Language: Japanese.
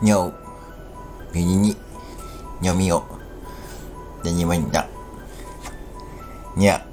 にょう、みにに、にょみよ、でにまんだ、にゃ、